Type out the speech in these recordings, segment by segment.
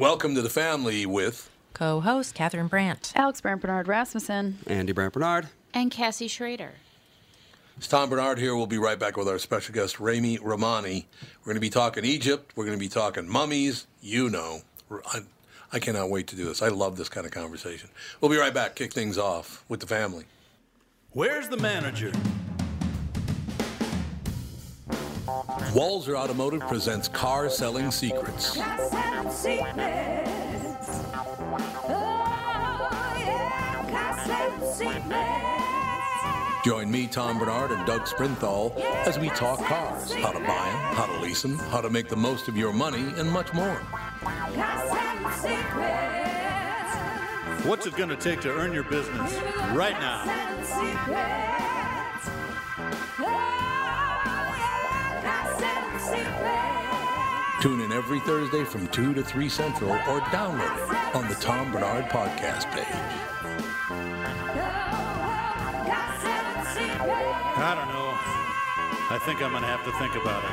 Welcome to the family with co-host Catherine Brandt, Alex Brandt Barnard Rasmussen, Andy Brandt Barnard, and Cassie Schrader. It's Tom Barnard here. We'll be right back with our special guest, Rami Romany. We're going to be talking Egypt. We're going to be talking mummies. You know, I, I cannot wait to do this. I love this kind of conversation. We'll be right back. Kick things off with the family. Where's the manager? Walser Automotive presents Car Selling Secrets. Join me, Tom Barnard, and Doug Sprinthal as we talk cars, how to buy them, how to lease them, how to make the most of your money, and much more. What's it going to take to earn your business? Right now? Tune in every Thursday from 2 to 3 Central or download it on the Tom Barnard podcast page. I don't know. I think I'm going to have to think about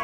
it.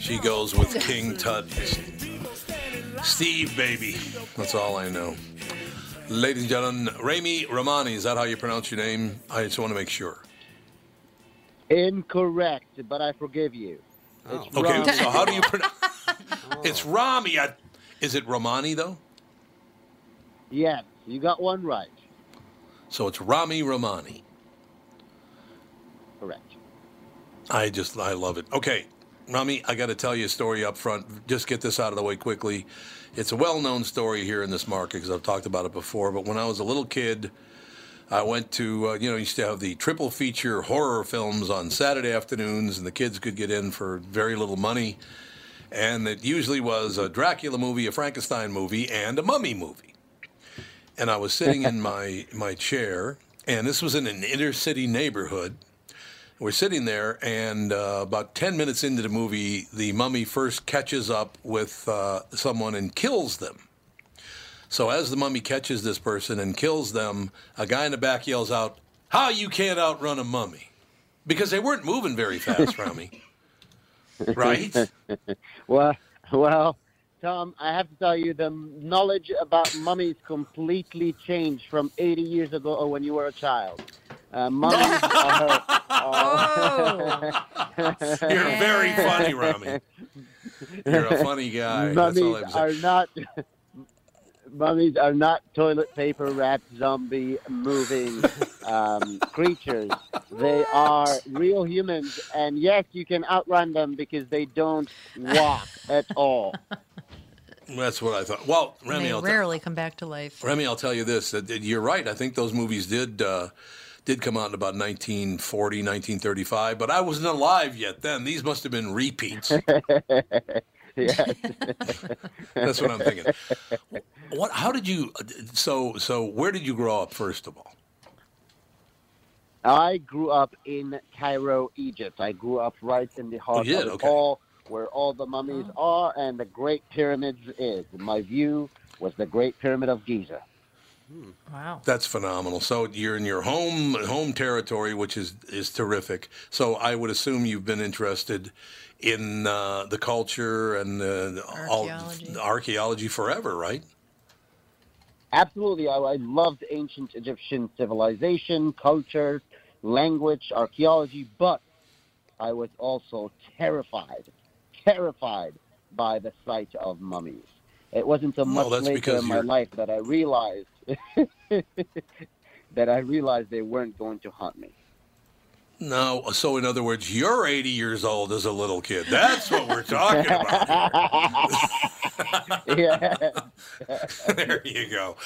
King Tut. she goes with King Tut. Steve, baby. That's all I know. Ladies and gentlemen, Rami Romany, is that how you pronounce your name? I just want to make sure. Incorrect, but I forgive you. Oh. It's Okay, Rami. so how do you pronounce It's Rami. I, is it Romany, though? Yes, you got one right. So it's Rami Romany. Correct. I just I love it. Okay, Rami, I got to tell you a story up front. Just get this out of the way quickly. It's a well-known story here in this market because I've talked about it before. But when I was a little kid, I went to uh, you know used to have the triple feature horror films on Saturday afternoons, and the kids could get in for very little money. And it usually was a Dracula movie, a Frankenstein movie, and a mummy movie. And I was sitting in my my chair, and this was in an inner city neighborhood. We're sitting there, and uh, about 10 minutes into the movie, the mummy first catches up with uh, someone and kills them. So as the mummy catches this person and kills them, a guy in the back yells out, "How you can't outrun a mummy?" Because they weren't moving very fast, Rami. right? Well, well, Tom, I have to tell you, the knowledge about mummies completely changed from 80 years ago or when you were a child. Uh, mummies are, are You're very funny, Rami. You're a funny guy. That's all mummies I'm saying. are not mummies are not toilet paper wrapped zombie moving um, creatures. They are real humans, and yes, you can outrun them because they don't walk at all. That's what I thought. Well, Remy, they I'll, rarely come back to life. Remy, I'll tell you this: that that you're right. I think those movies did uh, did come out in about 1940, 1935, but I wasn't alive yet then. These must have been repeats. yes. That's what I'm thinking. What? How did you? So so where did you grow up? First of all, I grew up in Cairo, Egypt. I grew up right in the heart you of did? it Okay. all, where all the mummies oh. are and the Great Pyramids is. My view was the Great Pyramid of Giza. Wow. that's phenomenal. So you're in your home home territory, which is is terrific. So I would assume you've been interested in uh, the culture and uh, all Archaeology. archaeology forever, right? Absolutely, I, I loved ancient Egyptian civilization, culture, language, archaeology, but I was also terrified, terrified by the sight of mummies. It wasn't until much that's later in my life that I realized that I realized they weren't going to haunt me. No, so in other words, you're 80 years old as a little kid. That's what we're talking about. yeah. there you go.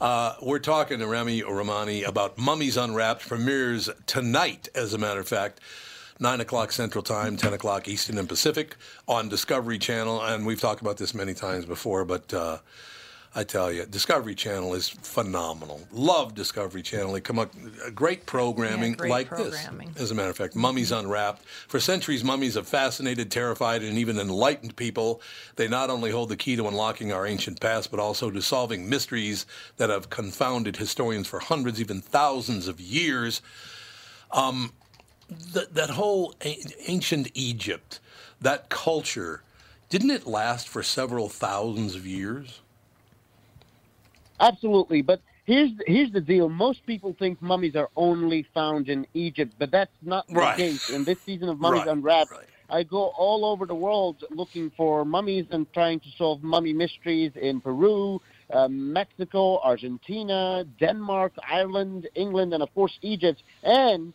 Uh, we're talking to Remy Romany about Mummies Unwrapped. Premieres tonight, as a matter of fact. 9 o'clock Central Time, 10 o'clock Eastern and Pacific on Discovery Channel. And we've talked about this many times before, but uh, I tell you, Discovery Channel is phenomenal. Love Discovery Channel. They come up great programming Yeah, great like programming. this. As a matter of fact, Mummies Unwrapped. For centuries, mummies have fascinated, terrified, and even enlightened people. They not only hold the key to unlocking our ancient past, but also to solving mysteries that have confounded historians for hundreds, even thousands of years. Um, that, that whole a- ancient Egypt, that culture, didn't it last for several thousands of years? Absolutely, but here's here's the deal. Most people think mummies are only found in Egypt, but that's not Right. the case. In this season of Mummies Right, Unwrapped, right. I go all over the world looking for mummies and trying to solve mummy mysteries in Peru, uh, Mexico, Argentina, Denmark, Ireland, England, and of course Egypt. And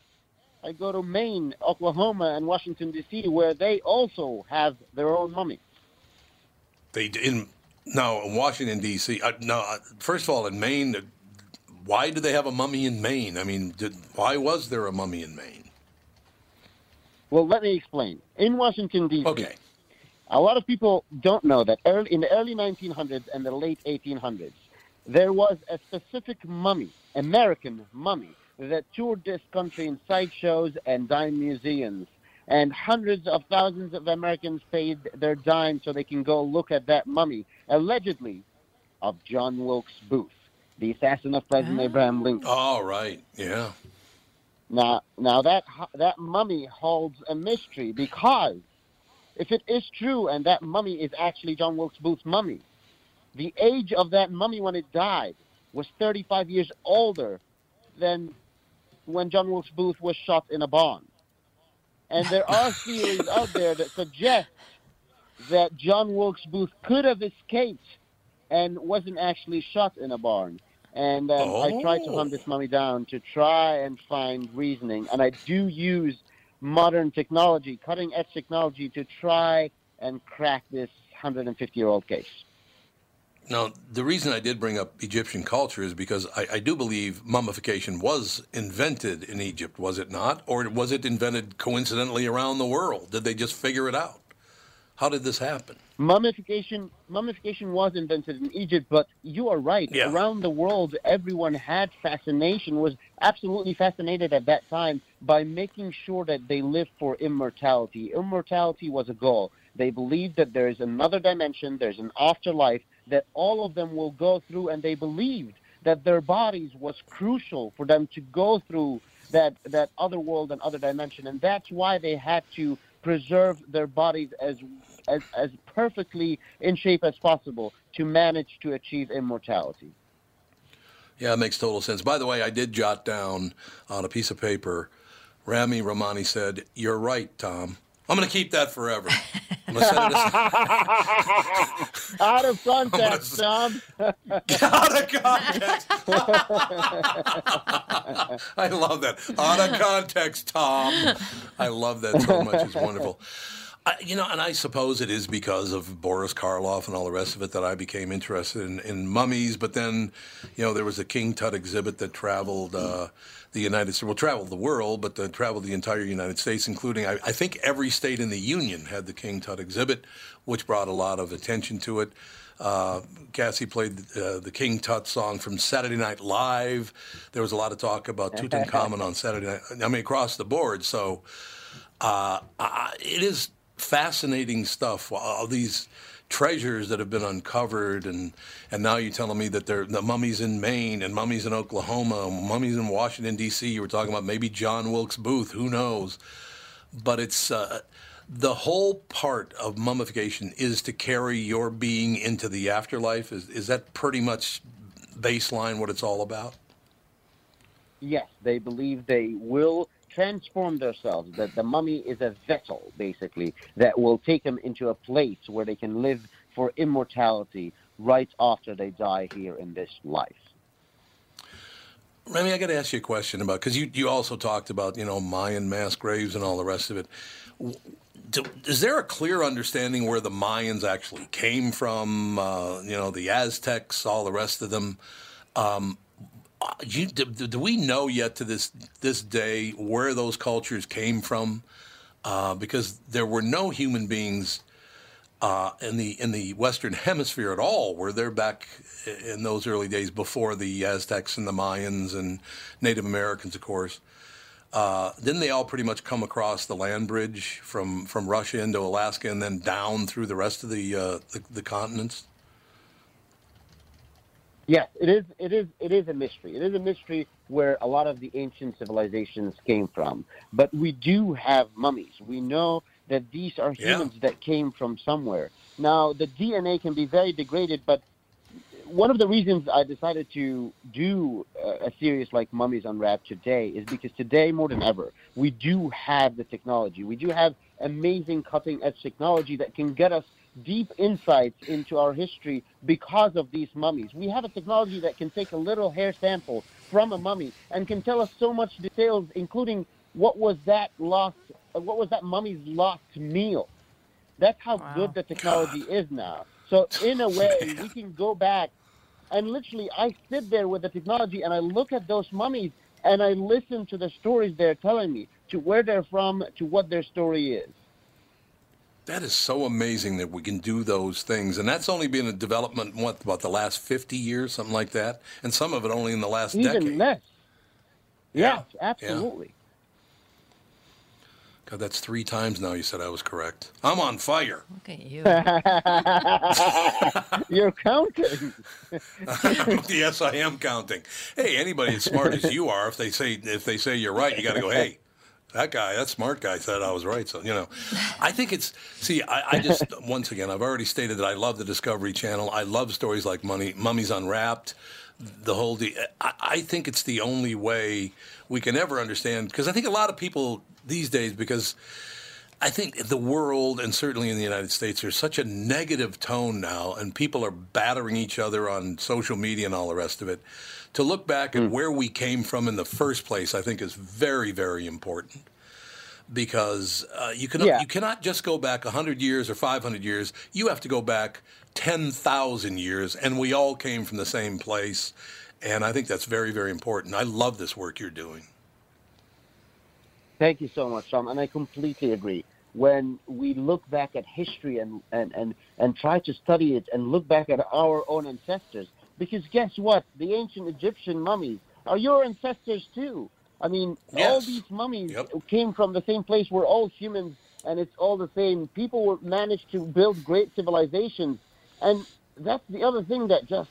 I go to Maine, Oklahoma, and Washington D.C., where they also have their own mummies. They in no in Washington D.C. Uh, no, uh, first of all, in Maine, uh, why do they have a mummy in Maine? I mean, did, why was there a mummy in Maine? Well, let me explain. In Washington D.C., Okay, A lot of people don't know that early, in the early 1900s and the late 1800s, there was a specific mummy, American mummy, that toured this country in sideshows and dime museums. And hundreds of thousands of Americans paid their dime so they can go look at that mummy, allegedly of John Wilkes Booth, the assassin of President ah. Abraham Lincoln. all right, yeah. Now, now that that mummy holds a mystery because if it is true and that mummy is actually John Wilkes Booth's mummy, the age of that mummy when it died was 35 years older than when John Wilkes Booth was shot in a barn. And there are theories out there that suggest that John Wilkes Booth could have escaped and wasn't actually shot in a barn. And um, I tried to hunt this mummy down to try and find reasoning. And I do use modern technology, cutting edge technology, to try and crack this 150 year old case. Now, the reason I did bring up Egyptian culture is because I, I do believe mummification was invented in Egypt, was it not? Or was it invented coincidentally around the world? Did they just figure it out? How did this happen? Mummification, mummification was invented in Egypt, but you are right. Yeah. Around the world, everyone had fascination, was absolutely fascinated at that time by making sure that they lived for immortality. Immortality was a goal. They believed that there is another dimension, there's an afterlife, that all of them will go through, and they believed that their bodies was crucial for them to go through that that other world and other dimension, and that's why they had to preserve their bodies as as, as perfectly in shape as possible to manage to achieve immortality. Yeah, it makes total sense. By the way, I did jot down on a piece of paper. Rami Romany said, "You're right, Tom." I'm going to keep that forever. I'm going to set it aside. Out of context, Tom. Out of context. I love that. Out of context, Tom. I love that so much. It's wonderful. I, you know, and I suppose it is because of Boris Karloff and all the rest of it that I became interested in, in mummies. But then, you know, there was a King Tut exhibit that traveled uh, the United States, well, traveled the world, but uh, traveled the entire United States, including, I, I, think, every state in the Union had the King Tut exhibit, which brought a lot of attention to it. Uh, Cassie played uh, the King Tut song from Saturday Night Live. There was a lot of talk about Tutankhamun on Saturday night. I mean, across the board. So uh, it is fascinating stuff. All these treasures that have been uncovered, and and now you're telling me that there the mummies in Maine and mummies in Oklahoma, mummies in Washington D.C. You were talking about maybe John Wilkes Booth. Who knows? But it's uh, the whole part of mummification is to carry your being into the afterlife. Is is that pretty much baseline what it's all about? Yes, they believe they will transform themselves, that the mummy is a vessel, basically, that will take them into a place where they can live for immortality right after they die here in this life. Remy, I got to ask you a question about because you, you also talked about you know Mayan mass graves and all the rest of it. Do, is there a clear understanding where the Mayans actually came from? Uh, you know, the Aztecs, all the rest of them. Um, you, do, do, we know yet to this this day where those cultures came from? Uh, because there were no human beings uh, in the in the Western Hemisphere at all. Were there back in those early days before the Aztecs and the Mayans and Native Americans, of course? Uh, didn't they all pretty much come across the land bridge from, from Russia into Alaska and then down through the rest of the, uh, the, the continents? Yes, it is. It is. It is a mystery. It is a mystery where a lot of the ancient civilizations came from. But we do have mummies. We know that these are humans yeah. that came from somewhere. Now, the DNA can be very degraded, but one of the reasons I decided to do a series like Mummies Unwrapped today is because today, more than ever, we do have the technology. We do have amazing cutting edge technology that can get us deep insights into our history because of these mummies. We have a technology that can take a little hair sample from a mummy and can tell us so much details, including what was that lost, what was that mummy's lost meal. That's how wow. good the technology is now. So in a way, we can go back and literally, I sit there with the technology and I look at those mummies and I listen to the stories they're telling me, to where they're from, to what their story is. That is so amazing that we can do those things, and that's only been a development what about the last fifty years, something like that, and some of it only in the last Even decade. less. Yes, yeah. absolutely. Yeah. God, that's three times now you said I was correct. I'm on fire. Look at you. You're counting. yes, I am counting. Hey, anybody as smart as you are, if they say if they say you're right, you got to go. Hey, that guy, that smart guy, said I was right. So you know, I think it's. See, I, I just once again, I've already stated that I love the Discovery Channel. I love stories like Money, Mummies Unwrapped the whole. De- I, I, think it's the only way we can ever understand because I think a lot of people these days because I think the world and certainly in the United States there's such a negative tone now and people are battering each other on social media and all the rest of it. To look back at mm. where we came from in the first place, I think is very very important because uh, you can yeah. you cannot just go back 100 years or 500 years. You have to go back 10,000 years and we all came from the same place. And I think that's very very important. I love this work you're doing. Thank you so much, Tom. And I completely agree. When we look back at history and, and, and, and try to study it and look back at our own ancestors, because guess what? The ancient Egyptian mummies are your ancestors too. I mean, yes. all these mummies yep. came from the same place. We're all humans, and it's all the same. People were managed to build great civilizations, and that's the other thing that just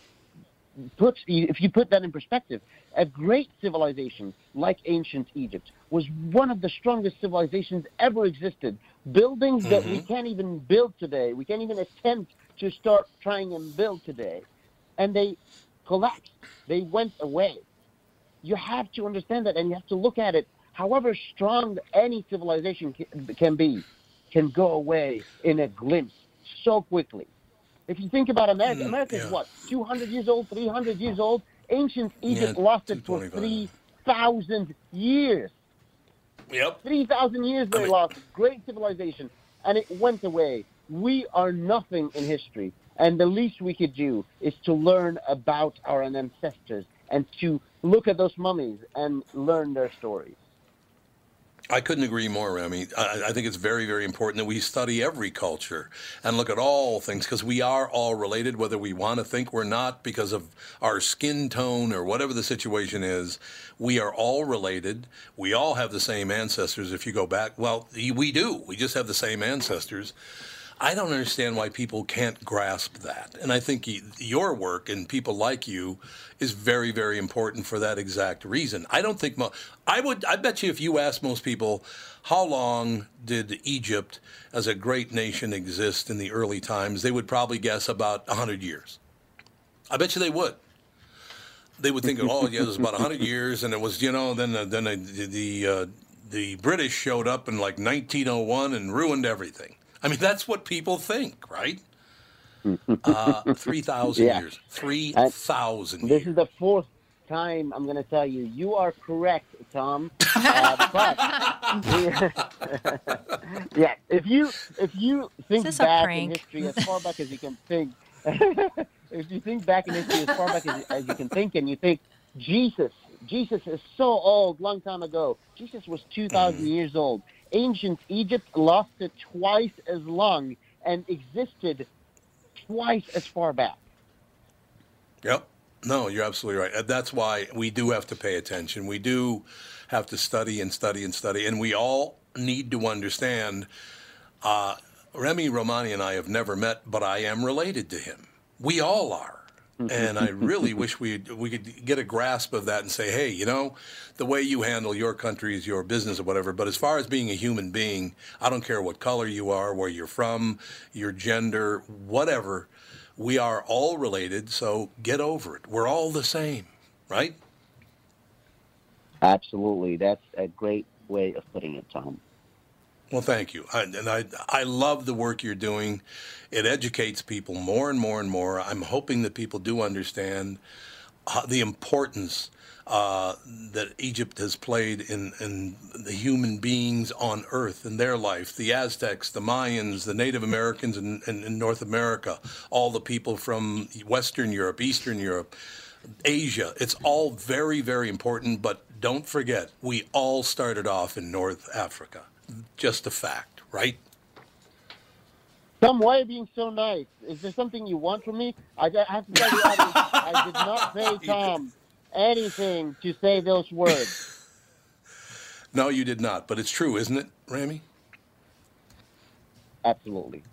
puts if you put that in perspective, a great civilization like ancient Egypt was one of the strongest civilizations ever existed. Buildings that we mm-hmm. can't even build today, we can't even attempt to start trying and build today, and they collapsed. They went away. You have to understand that, and you have to look at it. However strong any civilization can be, can go away in a glimpse so quickly. If you think about America, Mm, America is yeah. what 200 years old, 300 years old. Ancient Egypt Yeah, lost it for 3,000 years. Yep. 3,000 years they I mean- lost. Great civilization. And it went away. We are nothing in history. And the least we could do is to learn about our ancestors and to look at those mummies and learn their stories. I couldn't agree more, Remy. I, I think it's very, very important that we study every culture and look at all things because we are all related, whether we want to think we're not because of our skin tone or whatever the situation is. We are all related. We all have the same ancestors. If you go back, well, we do. We just have the same ancestors. I don't understand why people can't grasp that. And I think y- your work and people like you is very, very important for that exact reason. I don't think mo- I would. I bet you if you ask most people, how long did Egypt as a great nation exist in the early times, they would probably guess about hundred years. I bet you they would. They would think, oh, yeah, it was about hundred years, and it was, you know, then the, then the the, uh, the British showed up in like 1901 and ruined everything. I mean, that's what people think, right? Uh, 3,000 Yeah. years. 3,000 This is the fourth time I'm going to tell you. You are correct, Tom. Uh, but yeah, if you if you think this a back in history as far back as you can think, if you think back in history as far back as, as you can think, and you think Jesus, Jesus is so old, long time ago. Jesus was two thousand years old. Ancient Egypt lasted twice as long and existed twice as far back. Yep. No, you're absolutely right. That's why we do have to pay attention. We do have to study and study and study. And we all need to understand uh, Remy Romany and I have never met, but I am related to him. We all are. Mm-hmm. And I really wish we we could get a grasp of that and say, hey, you know, the way you handle your country is your business or whatever. But as far as being a human being, I don't care what color you are, where you're from, your gender, whatever. We are all related, so get over it. We're all the same, right? Absolutely, that's a great way of putting it, Tom. Well, thank you. I, and I, I love the work you're doing. It educates people more and more and more. I'm hoping that people do understand uh, the importance uh, that Egypt has played in, in the human beings on Earth in their life. The Aztecs, the Mayans, the Native Americans in, in, in North America, all the people from Western Europe, Eastern Europe, Asia. It's all very, very important. But don't forget, we all started off in North Africa. Just a fact, right? Tom, why are you being so nice? Is there something you want from me? I, I have to tell you, I, I did not say, Tom, anything to say those words. No, you did not. But it's true, isn't it, Rami? Absolutely.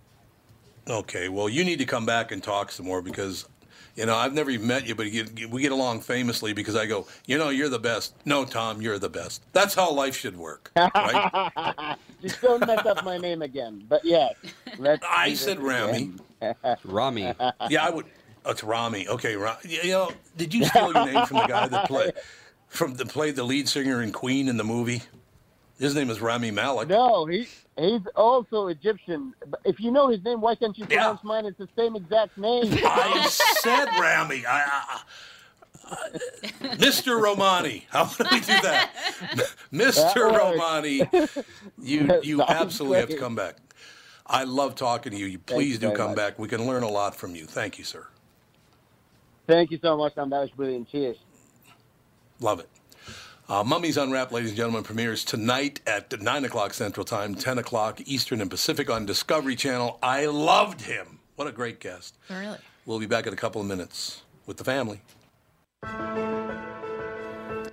Okay, well, you need to come back and talk some more because, you know, I've never even met you, but you, we get along famously because I go, you know, you're the best. No, Tom, you're the best. That's how life should work, right? Just don't mess up my name again. But yes, let's. I said Rami. again. Rami. Yeah, I would. Oh, it's Rami. Okay, Ra- you know, did you steal your name from the guy that played from the played the lead singer in Queen in the movie? His name is Rami Malek. No, he he's also Egyptian. If you know his name, why can't you Yeah. pronounce mine? It's the same exact name. I said Rami. I, I, I- uh, Mr. Romany. How do we do that? Mr. That. Romany, you you absolutely have to come back. I love talking to you. You Please you do come much. back. We can learn a lot from you. Thank you, sir. Thank you so much, Tom. That was brilliant. Cheers. Love it. Uh, Mummies Unwrapped, ladies and gentlemen, premieres tonight at 9 o'clock Central Time, 10 o'clock Eastern and Pacific on Discovery Channel. I loved him. What a great guest. Really? We'll be back in a couple of minutes with the family.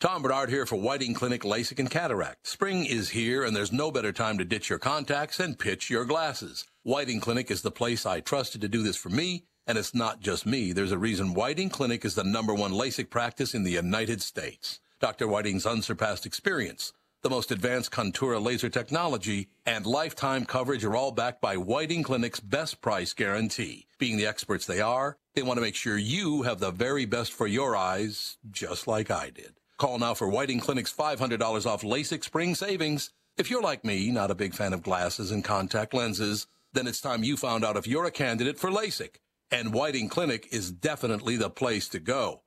Tom Barnard here for Whiting Clinic LASIK and Cataract. Spring is here and there's no better time to ditch your contacts and pitch your glasses. Whiting Clinic is the place I trusted to do this for me, and it's not just me. There's a reason Whiting Clinic is the number one LASIK practice in the United States. Dr. Whiting's unsurpassed experience, the most advanced Contoura laser technology, and lifetime coverage are all backed by Whiting Clinic's best price guarantee. Being the experts they are, they want to make sure you have the very best for your eyes, just like I did. Call now for Whiting Clinic's $500 off LASIK spring savings. If you're like me, not a big fan of glasses and contact lenses, then it's time you found out if you're a candidate for LASIK. And Whiting Clinic is definitely the place to go.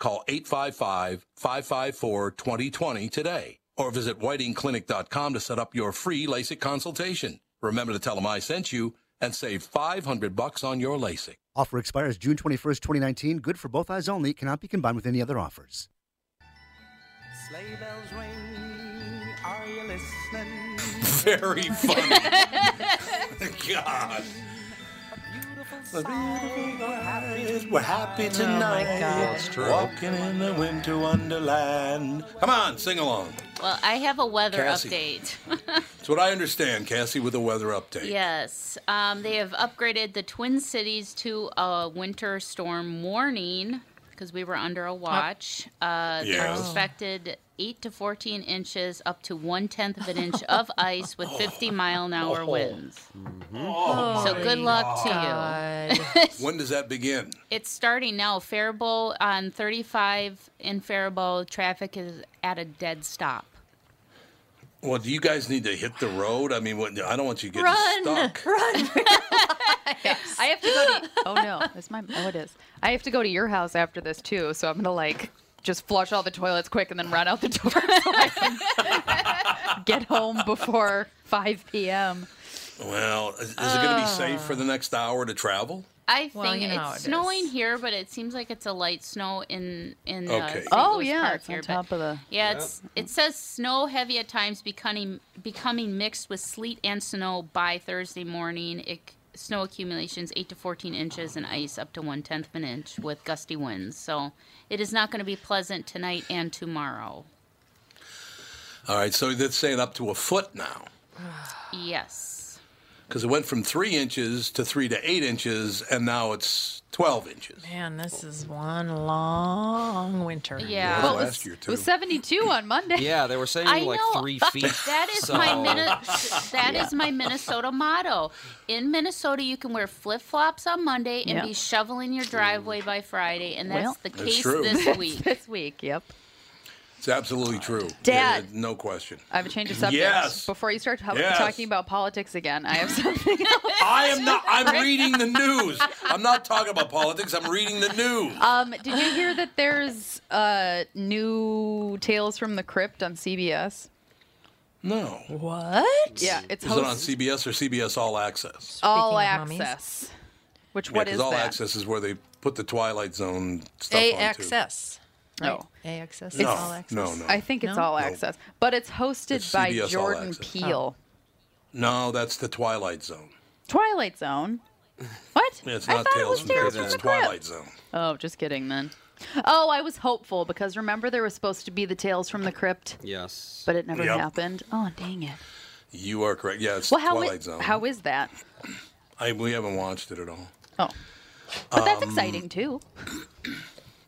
Call 855-554-2020 today or visit whitingclinic.com to set up your free LASIK consultation. Remember to tell them I sent you and save 500 bucks on your LASIK. Offer expires June 21st, 2019. Good for both eyes only. Cannot be combined with any other offers. Sleigh bells ring. Are you listening? Very funny. God. We're happy tonight. Oh, God. It's true. Walking in the winter wonderland. Come on, sing along. Well, I have a weather Cassie. update. That's what I understand, Cassie, with a weather update. yes, um, they have upgraded the Twin Cities to a winter storm warning because we were under a watch. Uh, They're expected 8 to 14 inches, up to one tenth of an inch of ice with 50 mile an hour winds. Oh, so good luck to you. When does that begin? It's starting now. Faribault on 35 in Faribault, traffic is at a dead stop. Well, do you guys need to hit the road? I mean, what, I don't want you getting Run, stuck. run. I have to go to. Oh no, that's my. Oh, it is. I have to go to your house after this too, so I'm gonna like just flush all the toilets quick and then run out the door so I can get home before 5 p.m. Well, is, is it going to be safe for the ah. next hour to travel? I think Well, you know it's it snowing here, but it seems like it's a light snow in in uh, Okay. St. Oh Louis yeah, Park it's here, but- top of the. Yeah, it's it says snow heavy at times, becoming becoming mixed with sleet and snow by Thursday morning. It, snow accumulations eight to fourteen inches and ice up to one tenth of an inch with gusty winds. So it is not going to be pleasant tonight and tomorrow. All right, so that's saying up to a foot now. Yes. Because it went from three inches to three to eight inches, and now it's 12 inches. Man, this is one long winter. Yeah. It was Well, last was, year, it was 72 on Monday. Yeah, they were saying I like know. three feet. That is so- my Mini- that is my Minnesota motto. In Minnesota, you can wear flip flops on Monday and Yeah. be shoveling your driveway by Friday, and that's Well- the case true. this week. this week. Yep. It's absolutely true. Dad. Yeah, no question. I have a change of subject. Yes. Before you start ta- Yes. talking about politics again, I have something else. I am not, I'm reading the news. I'm not talking about politics, I'm reading the news. Um, did you hear that there's uh, new Tales from the Crypt on CBS? No. What? Yeah, it's Is it on CBS or CBS All Access? All Speaking of mummies. Access. Which Yeah, what 'cause is All that? Access is where they put the Twilight Zone stuff on, too. AXS. No. AXS. No, all access. no, no. I think it's No? all No. access, but it's hosted It's by CBS All Jordan Access. Peele. No, that's the Twilight Zone. Twilight Zone. What? Yeah, it's I not thought it was from Tales from it's the Crypt. Twilight Zone. Oh, just kidding then. Oh, I was hopeful because remember there was supposed to be the Tales from the Crypt, Yes. but it never Yep. happened. Oh, dang it. You are correct. Yeah, it's Well, how Twilight is, Zone. how is that? I, we haven't watched it at all. Oh, but that's Um, exciting too.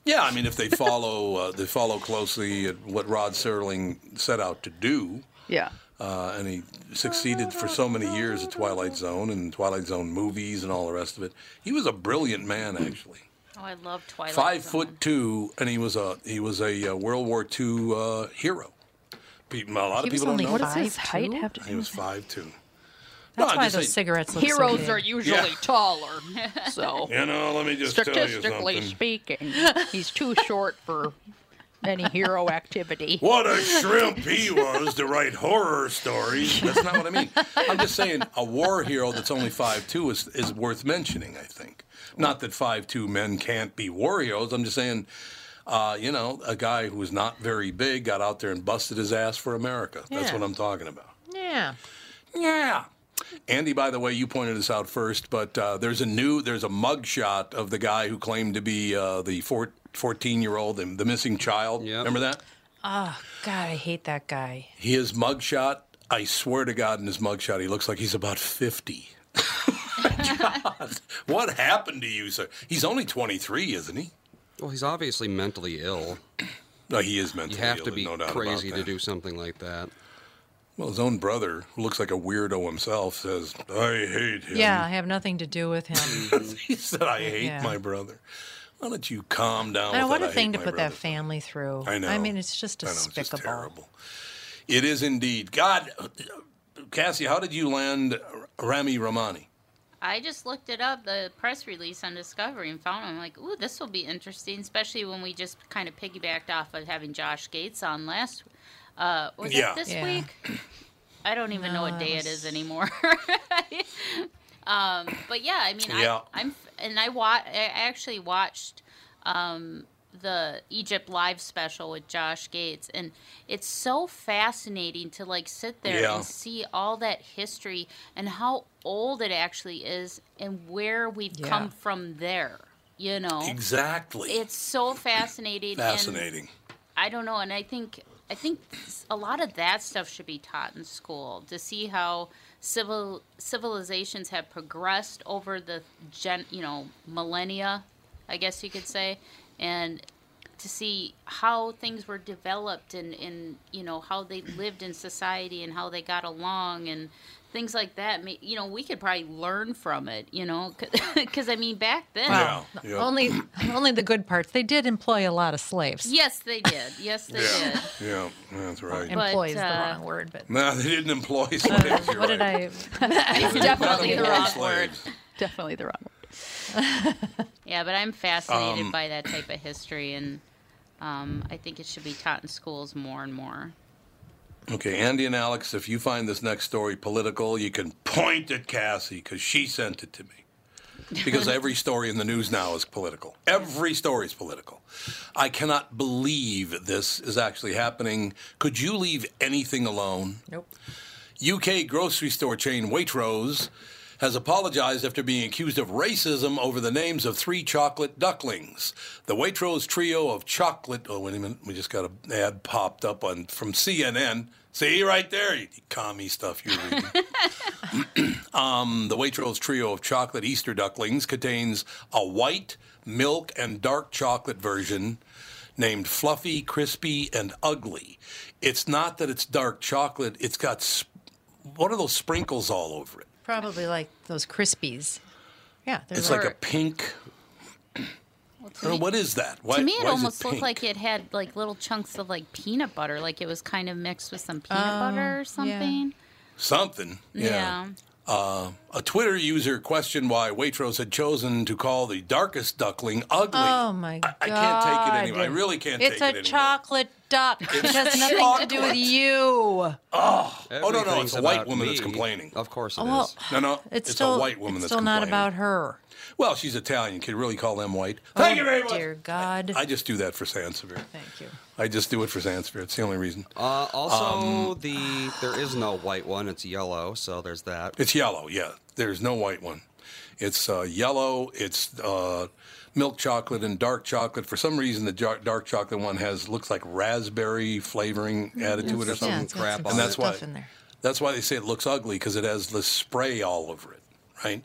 Yeah, I mean, if they follow, uh, they follow closely at what Rod Serling set out to do. Yeah. Uh, and he succeeded for so many years at Twilight Zone and Twilight Zone movies and all the rest of it. He was a brilliant man, actually. Oh, I love Twilight. Five Zone. foot two, and he was a he was a uh, World War II uh, hero. Pe- A lot He of was people don't know. What does that. his height have to do He was with it? five two. That's No, why just those say- cigarettes look Heroes good. are usually Yeah. taller. So, You know, let me just tell you statistically speaking, he's too short for any hero activity. What a shrimp he was to write horror stories. That's not what I mean. I'm just saying a war hero that's only five two is is worth mentioning. I think. Not that five two men can't be war heroes. I'm just saying. Uh, you know, a guy who was not very big got out there and busted his ass for America. That's what I'm talking about. Yeah. Yeah. Andy, by the way, you pointed this out first, but uh, there's a new there's a mug shot of the guy who claimed to be uh, the 14 year old, the, the missing child. Remember that? Oh, God, I hate that guy. He His mugshot, I swear to God, in his mugshot, he looks like he's about 50. God, what happened to you, sir? He's only 23, isn't he? Well, he's obviously mentally ill. No, he is mentally ill. You have ill, to be no crazy to do something like that. Well, his own brother, who looks like a weirdo himself, says, I hate him. Yeah, I have nothing to do with him. he said, I hate Yeah. my brother. Why don't you calm down? With what that, a thing to put brother." that family through. I know. I mean, it's just I know, it's just terrible. It is indeed. God, Cassie, how did you land Rami Romany? I just looked it up, the press release on Discovery, and found I'm like, ooh, this will be interesting, especially when we just kind of piggybacked off of having Josh Gates on last. Uh, was Yeah. it this Yeah. week? I don't even know what day was- it is anymore. um, but yeah, I mean, Yeah. I, I'm and I wa- I actually watched um, the Egypt live special with Josh Gates, and it's so fascinating to like sit there Yeah. and see all that history and how old it actually is and where we've Yeah. come from there. You know, Exactly. It's so fascinating. and Fascinating. I don't know, and I think I think a lot of that stuff should be taught in school to see how civil civilizations have progressed over the gen, you know, millennia, I guess you could say, and to see how things were developed and, and you know how they lived in society and how they got along and things like that. You know, we could probably learn from it. You know, because I mean, back then, Well, only only the good parts. They did employ a lot of slaves. yes, they did. Yes, they yeah. did. Yeah, that's right. But, Employ is the uh, wrong word, but No, they didn't employ slaves. you're what did. I? It's definitely the wrong employ word. Definitely the wrong word. Yeah, but I'm fascinated Um, by that type of history, and um, I think it should be taught in schools more and more. Okay, Andy and Alex, if you find this next story political, you can point at Cassie because she sent it to me. Because every story in the news now is political. Every story is political. I cannot believe this is actually happening. Could you leave anything alone? Nope. UK grocery store chain Waitrose has apologized after being accused of racism over the names of three chocolate ducklings. The Waitrose trio of chocolate. Oh, wait a minute. We just got an ad popped up on from CNN. See right there, you commie stuff you're reading. um, the Waitrose trio of chocolate Easter ducklings contains a white, milk, and dark chocolate version named Fluffy, Crispy, and Ugly. It's not that it's dark chocolate, it's got sp- what are those sprinkles all over it? Probably like those Krispies. Yeah, they're It's like a pink. to Uh, me- what is that? Why, to me, it almost pink? looked like it had like little chunks of like peanut butter, like it was kind of mixed with some peanut Oh, butter or something. something. Yeah. Yeah. Uh, a Twitter user questioned why Waitrose had chosen to call the darkest duckling ugly. Oh my god! I can't take it anymore. I really can't It's take it anymore. It's a chocolate duck. It has nothing to do with you. Oh, oh no, no, it's a white about woman that's complaining. Of course it is. Well, No, no, it's, it's, still a white woman it's that's still not complaining. about her. Well, she's Italian. Can you really call them white? Thank oh, you very much. Dear God. I just do that for Sansevier. Thank you. I just do it for Sansevier. It's the only reason. Uh, also, Um, the there is no white one. It's yellow, so there's that. It's yellow, yeah. There's no white one. It's uh, yellow. It's uh, milk chocolate and dark chocolate. For some reason, the jar- dark chocolate one has looks like raspberry flavoring added to it or It's got something. some crap and that's it. why in there. that's why they say it looks ugly because it has the spray all over it, right?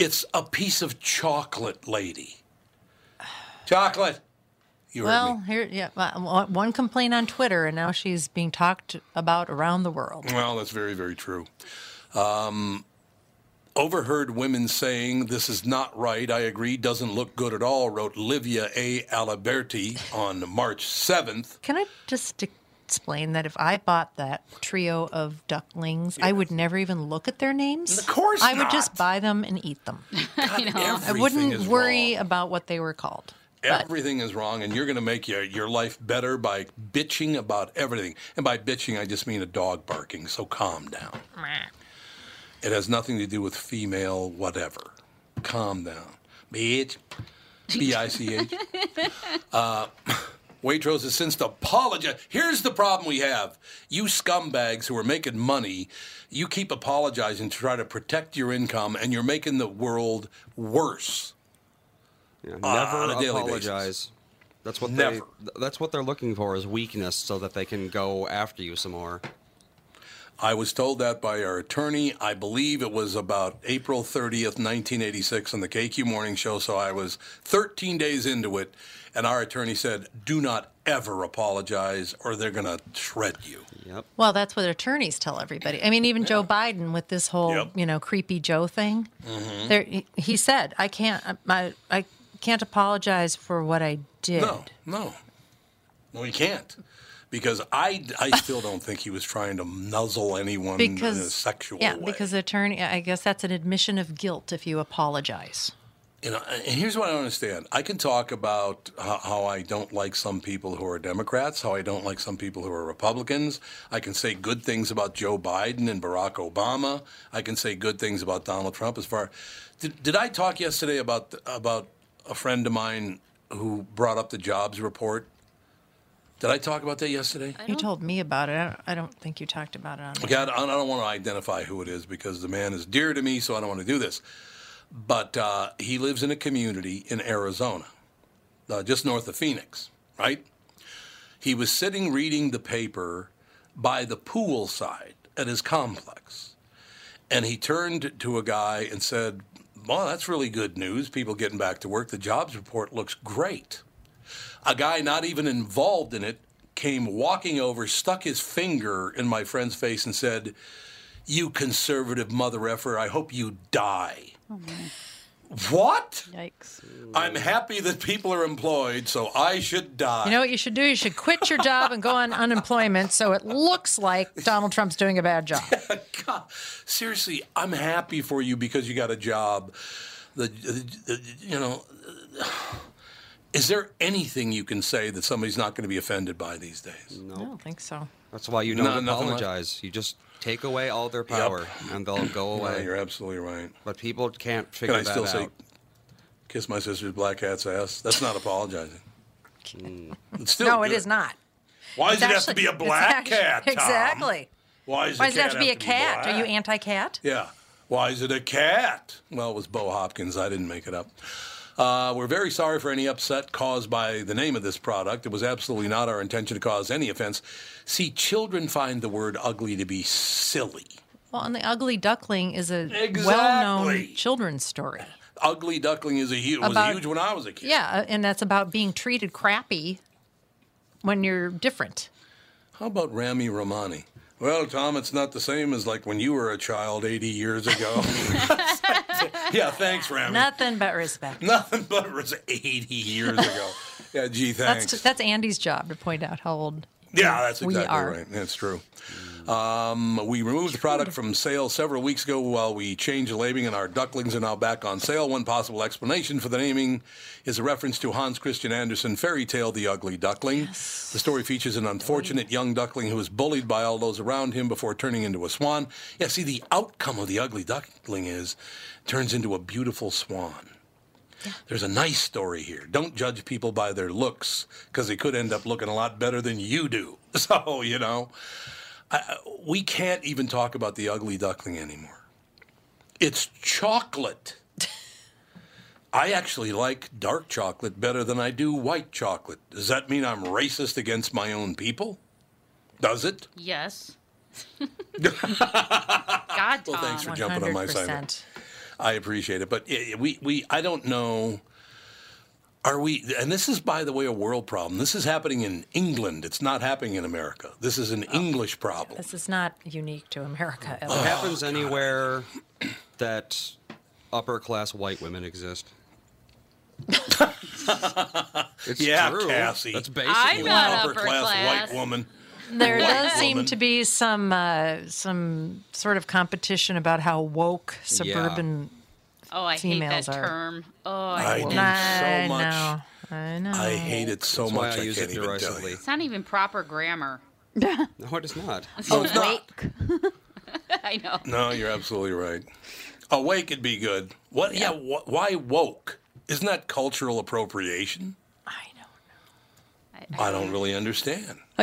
It's a piece of chocolate, lady. Chocolate. You heard well, here, yeah, uh, one complaint on Twitter, and now she's being talked about around the world. Well, that's very, very true. Um, overheard women saying this is not right. I agree. Doesn't look good at all. Wrote Livia A. Aliberti on March seventh. Can I just explain that if I bought that trio of ducklings, I would never even look at their names? Of course I would just buy them and eat them. I know. I wouldn't worry wrong. about what they were called. But Everything is wrong, and you're going to make your, your life better by bitching about everything. And by bitching, I just mean a dog barking. So calm down. It has nothing to do with female whatever. Calm down, bitch. B I C H. Uh, Uh, Waitrose has since apologized. Here's the problem we have: you scumbags who are making money, you keep apologizing to try to protect your income, and you're making the world worse. Yeah, Uh, never on a daily apologize. basis. That's what Never. they. th- That's what they're looking for is weakness, so that they can go after you some more. I was told that by our attorney. I believe it was about April 30th, 1986, on the KQ Morning Show. So I was 13 days into it, and our attorney said, "Do not ever apologize, or they're going to shred you." Yep. well, that's what attorneys tell everybody. I mean, even Joe Biden with this whole, Yep. you know, creepy Joe thing. Mhm. There, he- he said, "I can't, I, I can't apologize for what I did." No, no, no, he can't. Because I, I still don't think he was trying to nuzzle anyone in a because sexual yeah, way. because the attorney, I guess that's an admission of guilt if you apologize. You know, and here's what I understand. I can talk about how, how I don't like some people who are Democrats, how I don't like some people who are Republicans. I can say good things about Joe Biden and Barack Obama. I can say good things about Donald Trump. As far did, did I talk yesterday about about a friend of mine who brought up the jobs report? Did I talk about that yesterday? You told me about it. I don't, I don't think you talked about it on. Okay, I I don't want to identify who it is because the man is dear to me, so I don't want to do this. But uh, he lives in a community in Arizona, uh, just north of Phoenix, right? He was sitting reading the paper by the pool side at his complex. And he turned to a guy and said, Well, that's really good news. People getting back to work. The jobs report looks great. A guy not even involved in it came walking over, stuck his finger in my friend's face, and said, You conservative mother effer, I hope you die. Oh, what? Yikes. I'm happy that people are employed, so I should die. You know what you should do? You should quit your job and go on unemployment so it looks like Donald Trump's doing a bad job. God, seriously, I'm happy for you because you got a job. The, the, the you know, is there anything you can say that somebody's not going to be offended by these days? No. I don't think so. That's why you don't No, nothing like- apologize. You just take away all their power, and they'll go No, away. you're absolutely right. But people can't figure Can I that still out. say, kiss my sister's black cat's ass? That's not apologizing. Mm. It's still no, it good. is not. Why It's does it have to be a black actu- cat? Tom? Exactly. Why does, Why does it have cat to be a cat? Are you anti-cat? Yeah. Why is it a cat? Well, it was Bo Hopkins. I didn't make it up. Uh, we're very sorry for any upset caused by the name of this product. It was absolutely not our intention to cause any offense. See, children find the word ugly to be silly. Well, and the ugly duckling is a Exactly. well-known children's story. Ugly duckling is a huge was huge when I was a kid. Yeah, and that's about being treated crappy when you're different. How about Rami Romany? Well, Tom, it's not the same as like when you were a child 80 years ago. yeah, thanks, Rami. Nothing but respect. Nothing but was 80 years ago. Yeah, gee, thanks. That's that's Andy's job to point out how old. Yeah, that's exactly right. That's true. Um, we removed the product from sale several weeks ago while we changed the labeling, and our ducklings are now back on sale. One possible explanation for the naming is a reference to Hans Christian Andersen fairy tale The Ugly Duckling. Yes. The story features an unfortunate young duckling who is bullied by all those around him before turning into a swan. Yeah, see, the outcome of The Ugly Duckling is turns into a beautiful swan. There's a nice story here. Don't judge people by their looks because they could end up looking a lot better than you do. So, you know, I, we can't even talk about the ugly duckling anymore. It's chocolate. I actually like dark chocolate better than I do white chocolate. Does that mean I'm racist against my own people? Does it? Yes. God, Tom. Well, thanks for jumping on my side. I appreciate it, but i we we I don't know. Are we? And this is, by the way, a world problem. This is happening in England. It's not happening in America. This is an oh. English problem. This is not unique to America. at It all. happens oh, anywhere that upper class white women exist. it's yeah, true. Cassie. That's basically I'm You not upper upper class, class. white woman. There White does seem woman. to be some uh, some sort of competition about how woke suburban. Oh, I hate Females that are- term. Oh, I, I hate do it. So much. know. I know. I hate it so That's much. I I, use can't it even tell derisively. you. It's not even proper grammar. No, it is not. No, it's not. I know. No, you're absolutely right. Awake would be good. What? Yeah. wh- why woke? Isn't that cultural appropriation? I I don't know. understand. Again, I don't really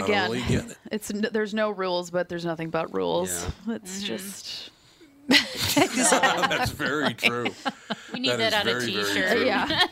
get it. it's there's no rules, but there's nothing but rules. Yeah. It's mm-hmm. just That's very true. We need that on a very, very T-shirt. yeah.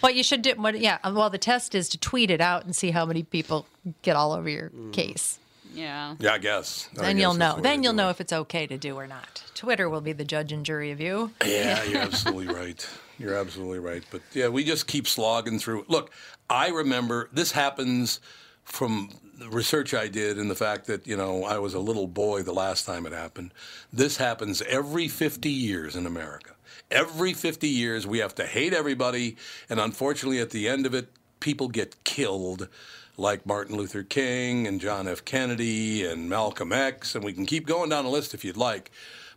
What you should do, what, yeah. Um, well, the test is to tweet it out and see how many people get all over your mm. case. Yeah. Yeah, I guess. I Then guess you'll know. Then you'll do know if it's okay to do or not. Twitter will be the judge and jury of you. Yeah, you're absolutely right. You're absolutely right. But yeah, we just keep slogging through. Look, I remember this happens from the research I did and the fact that, you know, I was a little boy the last time it happened. This happens every 50 years in America. Every 50 years, we have to hate everybody. And unfortunately, at the end of it, people get killed, like Martin Luther King and John F. Kennedy and Malcolm X. And we can keep going down the list if you'd like.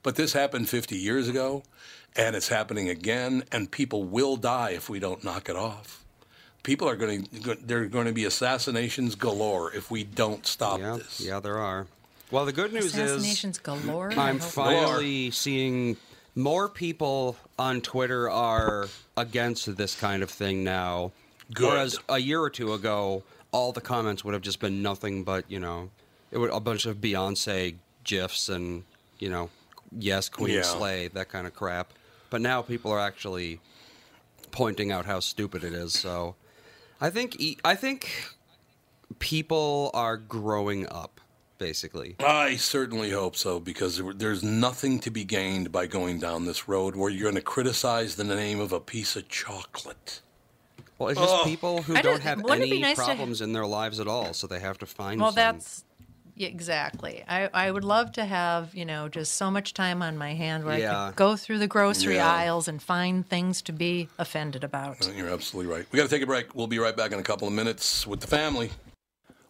But this happened 50 years ago, and it's happening again. And people will die if we don't knock it off. People are going to, there are going to be assassinations galore if we don't stop Yeah, this. yeah, there are. Well, the good news is Assassinations galore. I I'm hope- finally seeing more people on Twitter are against this kind of thing now. Good. Whereas a year or two ago, all the comments would have just been nothing but you know, it would a bunch of Beyonce gifs and you know, yes, Queen Yeah. Slay, that kind of crap. But now people are actually pointing out how stupid it is. So, I think e- I think people are growing up, basically. I certainly hope so because there's nothing to be gained by going down this road where you're going to criticize the name of a piece of chocolate. Well, it's just Oh. people who I don't don't- have wouldn't it be any nice to- problems in their lives at all, so they have to find. Well, some. that's yeah, exactly. I, I would love to have you know just so much time on my hand where I Yeah. could go through the grocery Yeah. aisles and find things to be offended about. You're absolutely right. We got to take a break. We'll be right back in a couple of minutes with the family.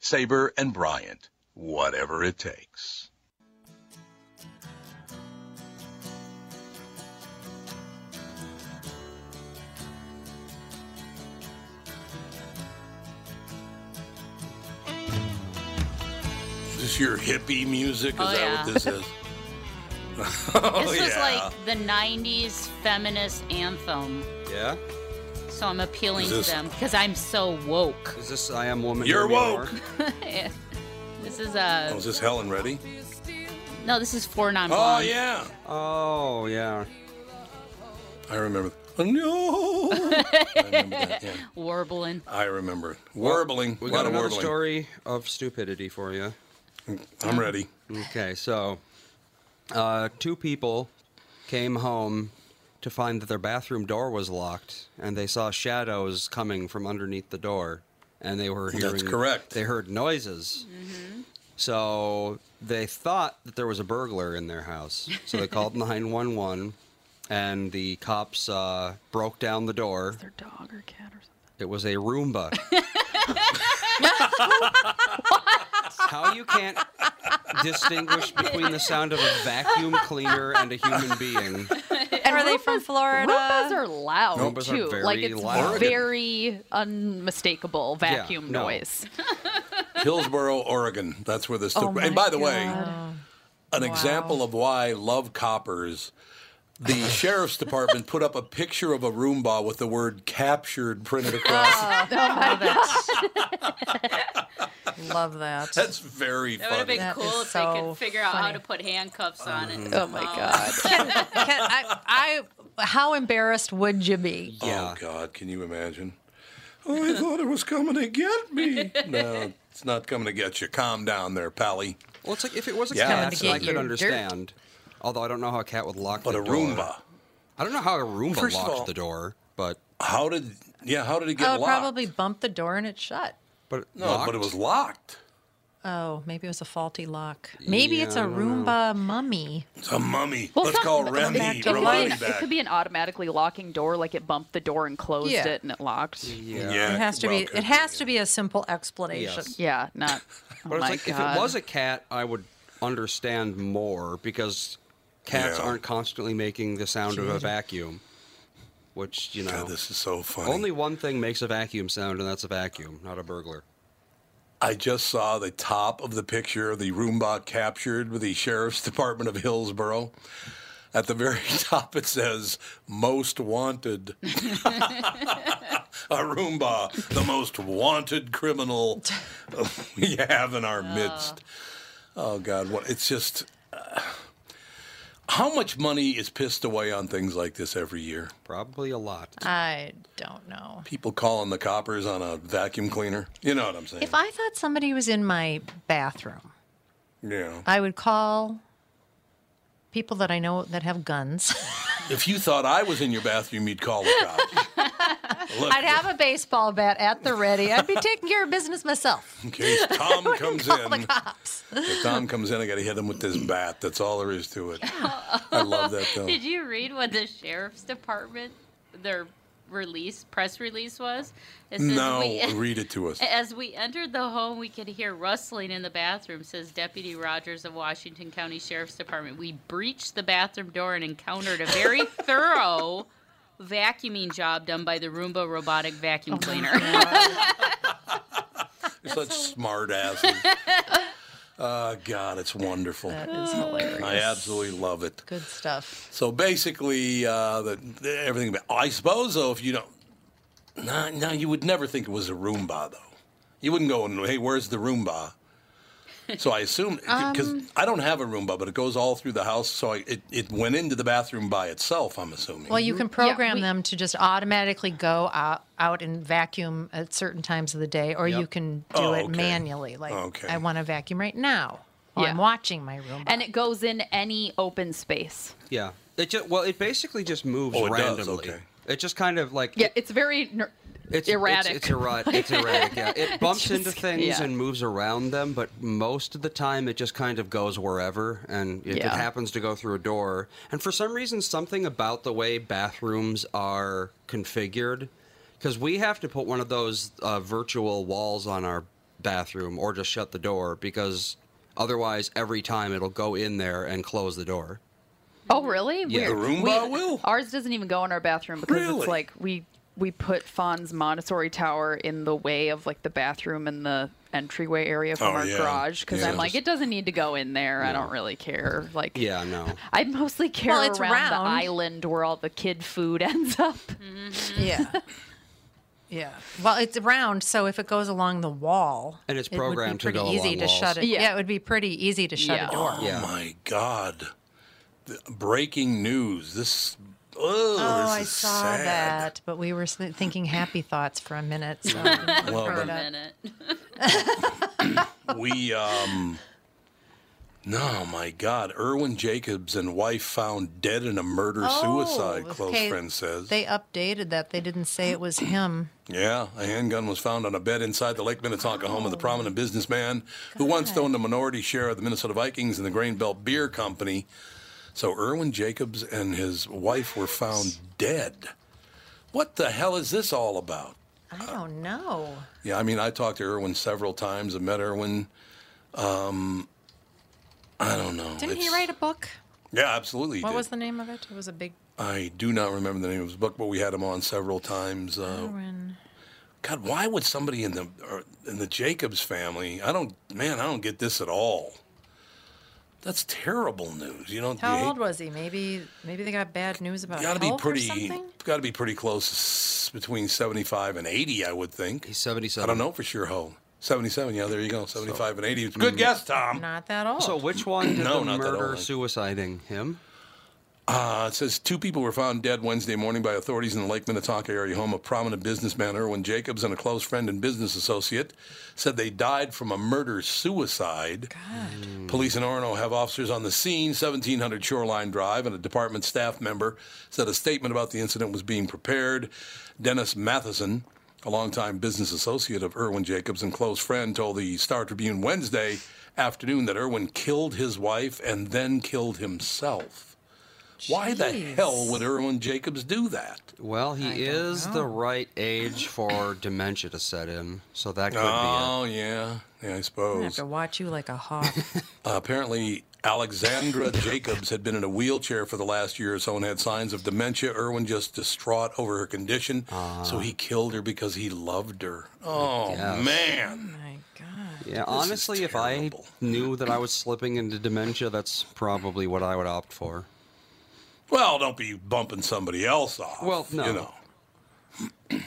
Sabre and Bryant, whatever it takes. Is this your hippie music? Is Oh, that yeah. what this is? oh, this was yeah. like the 90s feminist anthem. Yeah. So I'm appealing this- to them because I'm so woke. Is this I am woman? You're woke. Roar? this is a. Oh, is this Helen Reddy? No, this is four non Oh yeah, Oh yeah. I remember. Oh, no. I remember that. Yeah. Warbling. I remember warbling. We a got of another warbling. story of stupidity for you. I'm ready. Okay, so uh, two people came home to find that their bathroom door was locked, and they saw shadows coming from underneath the door, and they were hearing That's hearing. correct. They heard noises. So they thought that there was a burglar in their house. So they called 911, and the cops uh, broke down the door. Their dog or cat or something. It was a Roomba. How you can't distinguish between the sound of a vacuum cleaner and a human being? And Are they from Florida? Roombas are loud Roombas are too. very like it's loud. very unmistakable vacuum no. noise. Hillsboro, Oregon. That's where this Oh took. my and by the way, God. an example of why I love coppers. The sheriff's department put up a picture of a Roomba with the word "captured" printed across. Oh, it. Oh, my Love that. That's very That would have funny. been That cool is if they could figure out how to put handcuffs on it. Mm. Oh my oh. god. Can I, I, how embarrassed would you be? Oh God, can you imagine? Oh, I thought it was coming to get me. No, it's not coming to get you. Calm down there, Pally. Well, it's like if it was a Yeah. cat, Coming to I could your dirt. understand. Although I don't know how a cat would lock But the a door. Roomba. I don't know how a Roomba First locked all- the door, but How did? Yeah, how did it get Oh, it locked? probably bumped the door and it shut. but no, but it was locked. Oh, maybe it was a faulty lock. Maybe it's a Yeah, I Roomba mummy. It's a mummy. Well, Let's call not- Remy. back to Bring life. It could be an automatically locking door, like it bumped the door and closed Yeah. it and it locked. Yeah. Yeah, it has to well, be. It has to be a simple explanation. Yes. Yeah, not. Oh But it's my like God. if it was a cat, I would understand more because cats Yeah. aren't constantly making the sound of a vacuum. Which you know, God, this is so funny. only one thing makes a vacuum sound, and that's a vacuum, not a burglar. I just saw the top of the picture of the Roomba captured with the sheriff's department of Hillsboro. At the very top, it says "Most Wanted." a Roomba, the most wanted criminal we have in our midst. Oh, oh God, what? It's just. How much money is pissed away on things like this every year? Probably a lot. I don't know. People calling the coppers on a vacuum cleaner. You know what I'm saying? If I thought somebody was in my bathroom, yeah. I would call people that I know that have guns. If you thought I was in your bathroom, you'd call the cops. Look, I'd have a baseball bat at the ready. I'd be taking care of business myself. in case Tom comes Call the in, cops. if Tom comes in, I got to hit him with this bat. That's all there is to it. I love that though. Did you read what the sheriff's department their release press release was? It says No, we- read it to us. As we entered the home, we could hear rustling in the bathroom, says Deputy Rogers of Washington County Sheriff's Department. We breached the bathroom door and encountered a very thorough vacuuming job done by the Roomba robotic vacuum cleaner. You're such smart asses. Oh God, it's wonderful. That is hilarious. I absolutely love it. Good stuff. So basically, uh, the, the- everything. I suppose though, if you don't, no, no, you would never think it was a Roomba though. You wouldn't go and hey, where's the Roomba? So I assume because Um, I don't have a Roomba, but it goes all through the house. So I, it it went into the bathroom by itself. I'm assuming. Well, you can program we- them to just automatically go out, out and vacuum at certain times of the day, or you can do Oh, it okay. manually. Like, Okay. I want to vacuum right now while I'm watching my room. and it goes in any open space. Yeah. It just well, it basically just moves Oh, it does, randomly. okay. It just kind of like Yeah, it's very ner- It's erratic. It's, it's erratic. It's erratic. Yeah, it bumps just- into things yeah. and moves around them, but most of the time it just kind of goes wherever. And if it Yeah. happens to go through a door, and for some reason, something about the way bathrooms are configured, because we have to put one of those uh, virtual walls on our bathroom, or just shut the door, because otherwise, every time it'll go in there and close the door. Oh, really? Yeah. the Roomba We- will. Ours doesn't even go in our bathroom because Really? it's like we we put Fawn's Montessori tower in the way of like the bathroom and the entryway area from Oh, our yeah. garage because Yeah. I'm like it doesn't need to go in there. I don't really care. Like Yeah, no. I mostly care Well, it's around the island where all the kid food ends up. Mm-hmm. yeah. Yeah. Well, it's round, so if it goes along the wall, And it's programmed it would be programmed to pretty go easy along to walls. shut it. Yeah. Yeah. it would be pretty easy to shut Yeah. a door. Oh Yeah. my God! The- breaking news. This. Oh, Oh, I saw sad. that, but we were thinking happy thoughts for a minute. So Well, For a minute. we um no my god irwin jacobs and wife found dead in a murder suicide close Oh, okay. friend says They updated that. They didn't say it was him. yeah a handgun was found on a bed inside the lake minnetonka home of the prominent businessman who once owned a minority share of the minnesota vikings and the grain belt beer company so irwin jacobs and his wife were found dead what the hell is this all about I don't know. yeah, I mean, I talked to Irwin several times. I met Irwin. Um, I don't know. Didn't he write a book? Yeah, absolutely. What did. was the name of it? It was a big I do not remember the name of his book, but we had him on several times. Uh, Irwin. God, why would somebody in the in the Jacobs family? I don't, man, I don't get this at all. That's terrible news. You know, How you old was he? Maybe maybe they got bad news about Got to be health or pretty. Got to be pretty close, between seventy-five and eighty, I would think. He's 77. I don't know for sure. How seventy-seven? Yeah, there you go. Seventy-five and eighty. Good guess, Tom. Not that old. So which one did No, the not that murder old. suiciding him? Uh, it says two people were found dead Wednesday morning by authorities in the Lake Minnetonka area home of prominent businessman Irwin Jacobs and a close friend and business associate. Said they died from a murder suicide. Police in Orono have officers on the scene, 1700 Shoreline Drive, and a department staff member said a statement about the incident was being prepared. Dennis Mathisen, a longtime business associate of Irwin Jacobs and close friend, told the Star Tribune Wednesday afternoon that Irwin killed his wife and then killed himself. Why the hell would Irwin Jacobs do that? Well, he is the right age for dementia to set in, so that could be it. Oh, yeah. Yeah, I I have suppose. to watch you like a hawk. Uh, apparently, Alexandra Jacobs had been in a wheelchair for the last year or so and had signs of dementia. Irwin just distraught over her condition, so he killed her because he loved her. Oh, guess. man. My God. Yeah, This honestly, if I knew that I was slipping into dementia, that's probably what I would opt for. Well, don't be bumping somebody else off. Well, no. You know.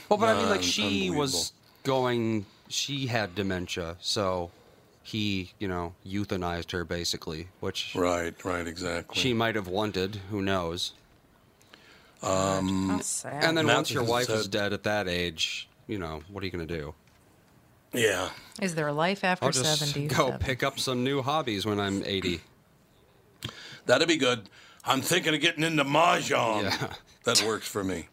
Well, but I mean, like she was going, she had dementia, so he, you know, euthanized her basically, which Right, right, exactly. she might have wanted. Who knows? um, How sad. And then once your Mathisen wife is said- dead at that age, you know, what are you going to do? yeah. Is there a life after I'll just 70? go pick up some new hobbies when I'm 80. That'd be good. I'm thinking of getting into mahjong. Yeah. That works for me.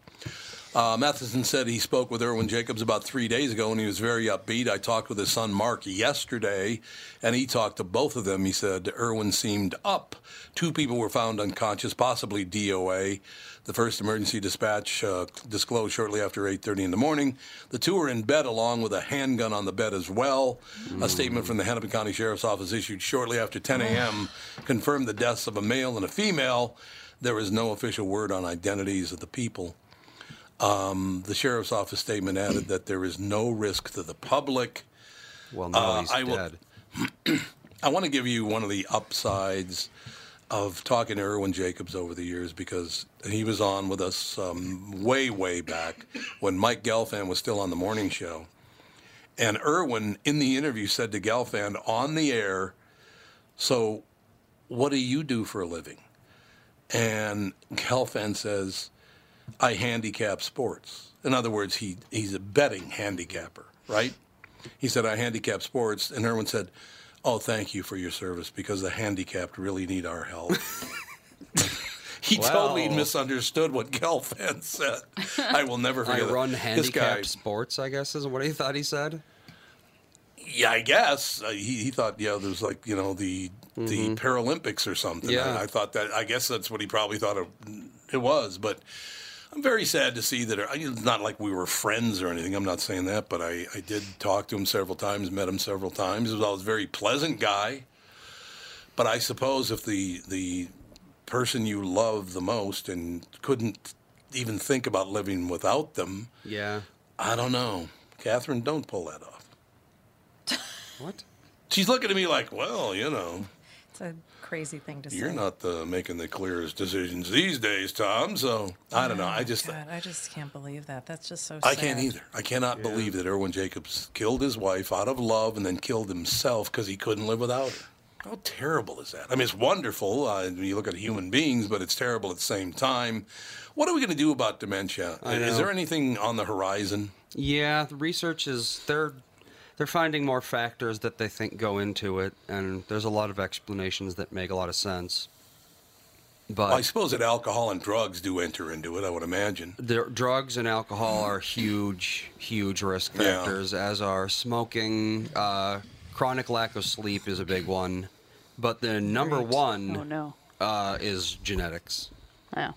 Uh, Mathisen said he spoke with Irwin Jacobs about three days ago, and he was very upbeat. I talked with his son Mark yesterday, and he talked to both of them. He said Irwin seemed up. Two people were found unconscious, possibly DOA. The first emergency dispatch uh, disclosed shortly after 8:30 in the morning. The two were in bed, along with a handgun on the bed as well. A statement from the Hennepin County Sheriff's Office issued shortly after 10 a.m. confirmed the deaths of a male and a female. There is no official word on identities of the people. Um, the sheriff's office statement added that there is no risk to the public. Well, no, Uh, he's I will- dead. I want to give you one of the upsides of talking to Irwin Jacobs over the years because he was on with us um, way, way back when Mike Gelfand was still on the morning show. And Irwin, in the interview, said to Gelfand on the air, So, what do you do for a living? And Gelfand says, I handicap sports. In other words, he, he's a betting handicapper, right? He said, I handicap sports. And Irwin said, Oh, thank you for your service because the handicapped really need our help. he totally misunderstood what Gelfand said. I will never I forget it. run This handicapped sports, I guess, is what he thought he said. yeah, I guess. Uh, he, he thought, yeah, there's like, you know, the the Paralympics or something. Yeah. I, I thought that, I guess that's what he probably thought it, it was. But I'm very sad to see that. It's not like we were friends or anything. I'm not saying that, but I, I did talk to him several times, met him several times. He was always a very pleasant guy. But I suppose if the the person you love the most and couldn't even think about living without them, Yeah. I don't know. Catherine, don't pull that off. What? She's looking at me like, well, you know. It's It's a crazy thing to say. You're not the, making the clearest decisions these days, Tom. So I don't know. I just God, I just can't believe that. That's just so. I sad. can't either. I cannot believe that Irwin Jacobs killed his wife out of love and then killed himself because he couldn't live without her. How terrible is that? I mean, it's wonderful uh, when you look at human beings, but it's terrible at the same time. What are we going to do about dementia? Is there anything on the horizon? Yeah, the research is they're they're finding more factors that they think go into it, and there's a lot of explanations that make a lot of sense. But Well, I suppose that alcohol and drugs do enter into it. I would imagine. the drugs and alcohol are huge, huge risk Yeah. factors, as are smoking. Uh, chronic lack of sleep is a big one, but the number Right. one Oh, no. uh, is genetics. Yeah.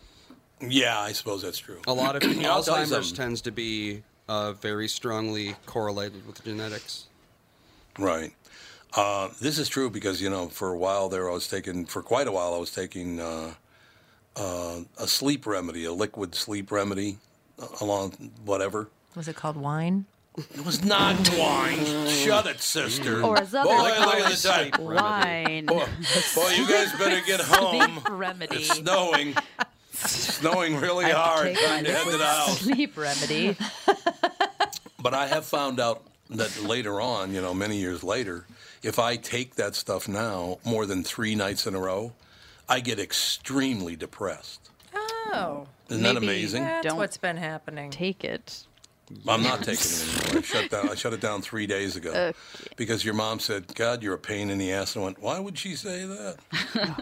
Yeah, I suppose that's true. A lot of I'll tell you Alzheimer's tends to be uh, very strongly correlated with genetics. Right. Uh, this is true because you know for a while there I was taking for quite a while I was taking uh, uh, a sleep remedy, a liquid sleep remedy, uh, along whatever. Was it called wine? It was not wine. Shut it, sister. Or as others boy, call look at the time. wine. Boy, boy, you guys better get home. Sleep remedy. It's snowing. Snowing really hard. Time to head to the house. Sleep remedy. But I have found out that later on, you know, many years later, if I take that stuff now more than three nights in a row, I get extremely depressed. Oh. Isn't that amazing? That's Don't what's been happening. Take it. I'm not taking it anymore. I shut down. I shut it down three days ago Okay. because your mom said, "God, you're a pain in the ass." And I went, "Why would she say that?"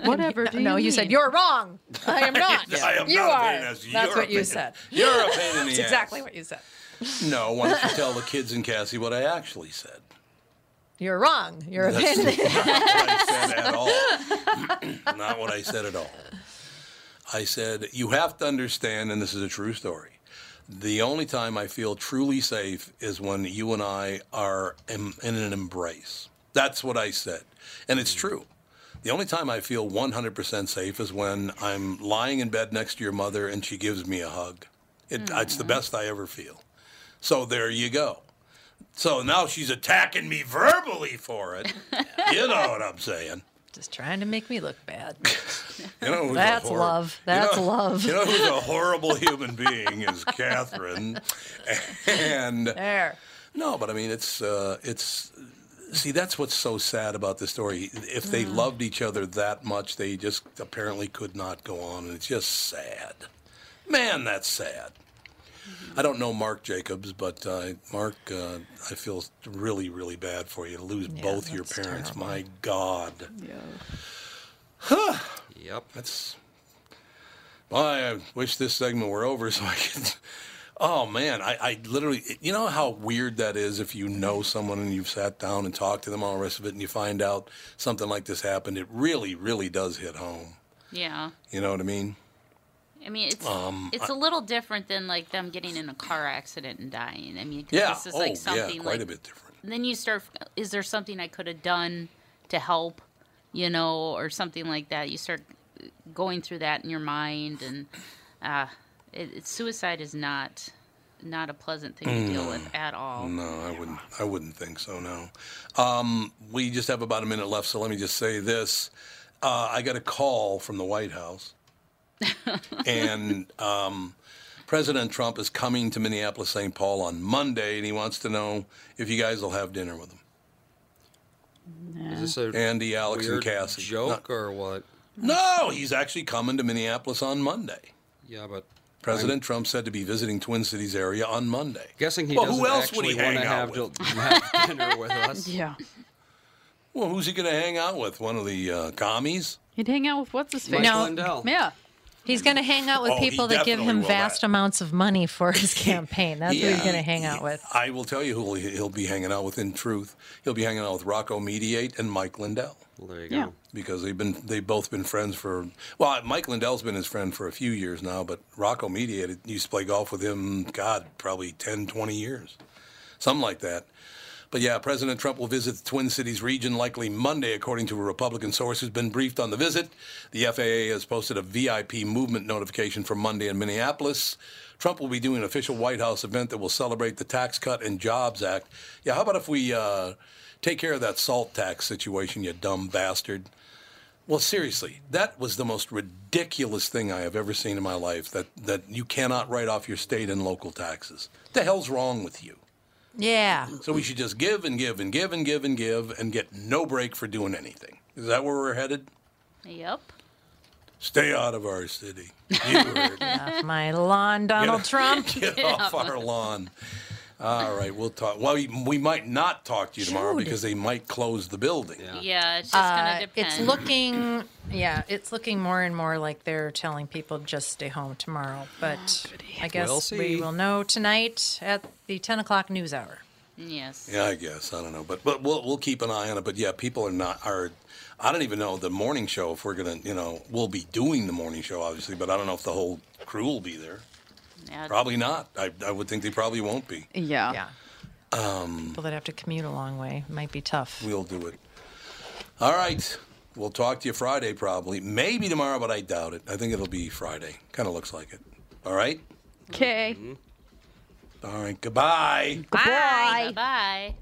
Whatever. Do no, you, you said you're wrong. I am not. I am you not a are. pain in the ass. That's You're a what you said. You're a pain in the That's ass. exactly what you said. No, why don't you tell the kids and Cassie what I actually said? You're wrong. You're a That's pain in the not what I said at all. not what I said at all. I said, you have to understand, and this is a true story. The only time I feel truly safe is when you and I are in, in an embrace. That's what I said. And it's hmm. true. The only time I feel 100% safe is when I'm lying in bed next to your mother and she gives me a hug. It, hmm. It's the best I ever feel. So there you go. So now she's attacking me verbally for it. you know what I'm saying. Just trying to make me look bad. You know That's hor- love. you That's know- love. You know who's a horrible human being is Catherine. And There. no, but I mean it's uh, it's see that's what's so sad about the story. If they Mm. loved each other that much, they just apparently could not go on, and it's just sad. Man, that's sad. I don't know Mark Jacobs, but uh, Mark, uh, I feel really, really bad for you to lose Yeah, both your parents. terrible. My God. Yeah. Huh. Yep. That's. Well, I wish this segment were over so I could. Oh man, I, I literally, you know how weird that is if you know someone and you've sat down and talked to them, all the rest of it, and you find out something like this happened. It really, really does hit home. Yeah. You know what I mean? I mean, it's Um, it's I- a little different than like them getting in a car accident and dying. I mean, Yeah. this is oh, like yeah, something quite like a bit different. then you start. Is there something I could have done to help? You know, or something like that. You start going through that in your mind, and uh, it, it, suicide is not not a pleasant thing to deal with at all. No, I wouldn't. I wouldn't think so. No. Um, we just have about a minute left, so let me just say this: uh, I got a call from the White House, and um, President Trump is coming to Minneapolis, St. Paul on Monday, and he wants to know if you guys will have dinner with him. Is this a Andy, Alex, and weird Cassie. joke or what? No, he's actually coming to Minneapolis on Monday. Yeah, but President Trump said to be visiting Twin Cities area on Monday. guessing he well, doesn't who else would actually he hang want to out have, with? to have dinner with us. Yeah. Well, who's he going to hang out with? One of the uh, commies? He'd hang out with what's his face? Mike No. Lindell. Yeah. He's going to hang out with Oh, people that give him vast that. amounts of money for his campaign. That's who he's going to hang out with. I will tell you who he'll, he'll be hanging out with. In truth, he'll be hanging out with Rocco Mediate and Mike Lindell Well, there you go. Yeah. because they've been they've both been friends for well. Mike Lindell's been his friend for a few years now, but Rocco Mediate used to play golf with him. God, probably 10, 20 years, something like that. But yeah, President Trump will visit the Twin Cities region likely Monday, according to a Republican source who's been briefed on the visit. The FAA has posted a VIP movement notification for Monday in Minneapolis. Trump will be doing an official White House event that will celebrate the Tax Cut and Jobs Act. Yeah, how about if we uh, take care of that salt tax situation, you dumb bastard? Well, seriously, that was the most ridiculous thing I have ever seen in my life. That that you cannot write off your state and local taxes. What the hell's wrong with you? Yeah. So we should just give and give and give and give and give and get no break for doing anything. Is that where we're headed? Yep. Stay out of our city. You heard. Get off my lawn, Donald Get- Trump. Get off our lawn. All right, we'll talk. Well, we, we might not talk to you tomorrow Jude. because they might close the building. Yeah, it's just gonna Uh, depend. it's looking, yeah, it's looking more and more like they're telling people just stay home tomorrow. But I guess We'll we will know tonight at the 10 o'clock news hour. Yes. Yeah, I guess I don't know, but but we'll we'll keep an eye on it. But yeah, people are not are. I don't even know the morning show if we're gonna you know we'll be doing the morning show obviously, but I don't know if the whole crew will be there. Yeah. Probably not. I I would think they probably won't be. Yeah. Yeah. Um, People that have to commute a long way might be tough. we'll do it. All right. We'll talk to you Friday probably. Maybe tomorrow, but I doubt it. I think it'll be Friday. Kind of looks like it. All right. Okay. All right. Goodbye. Bye. Bye.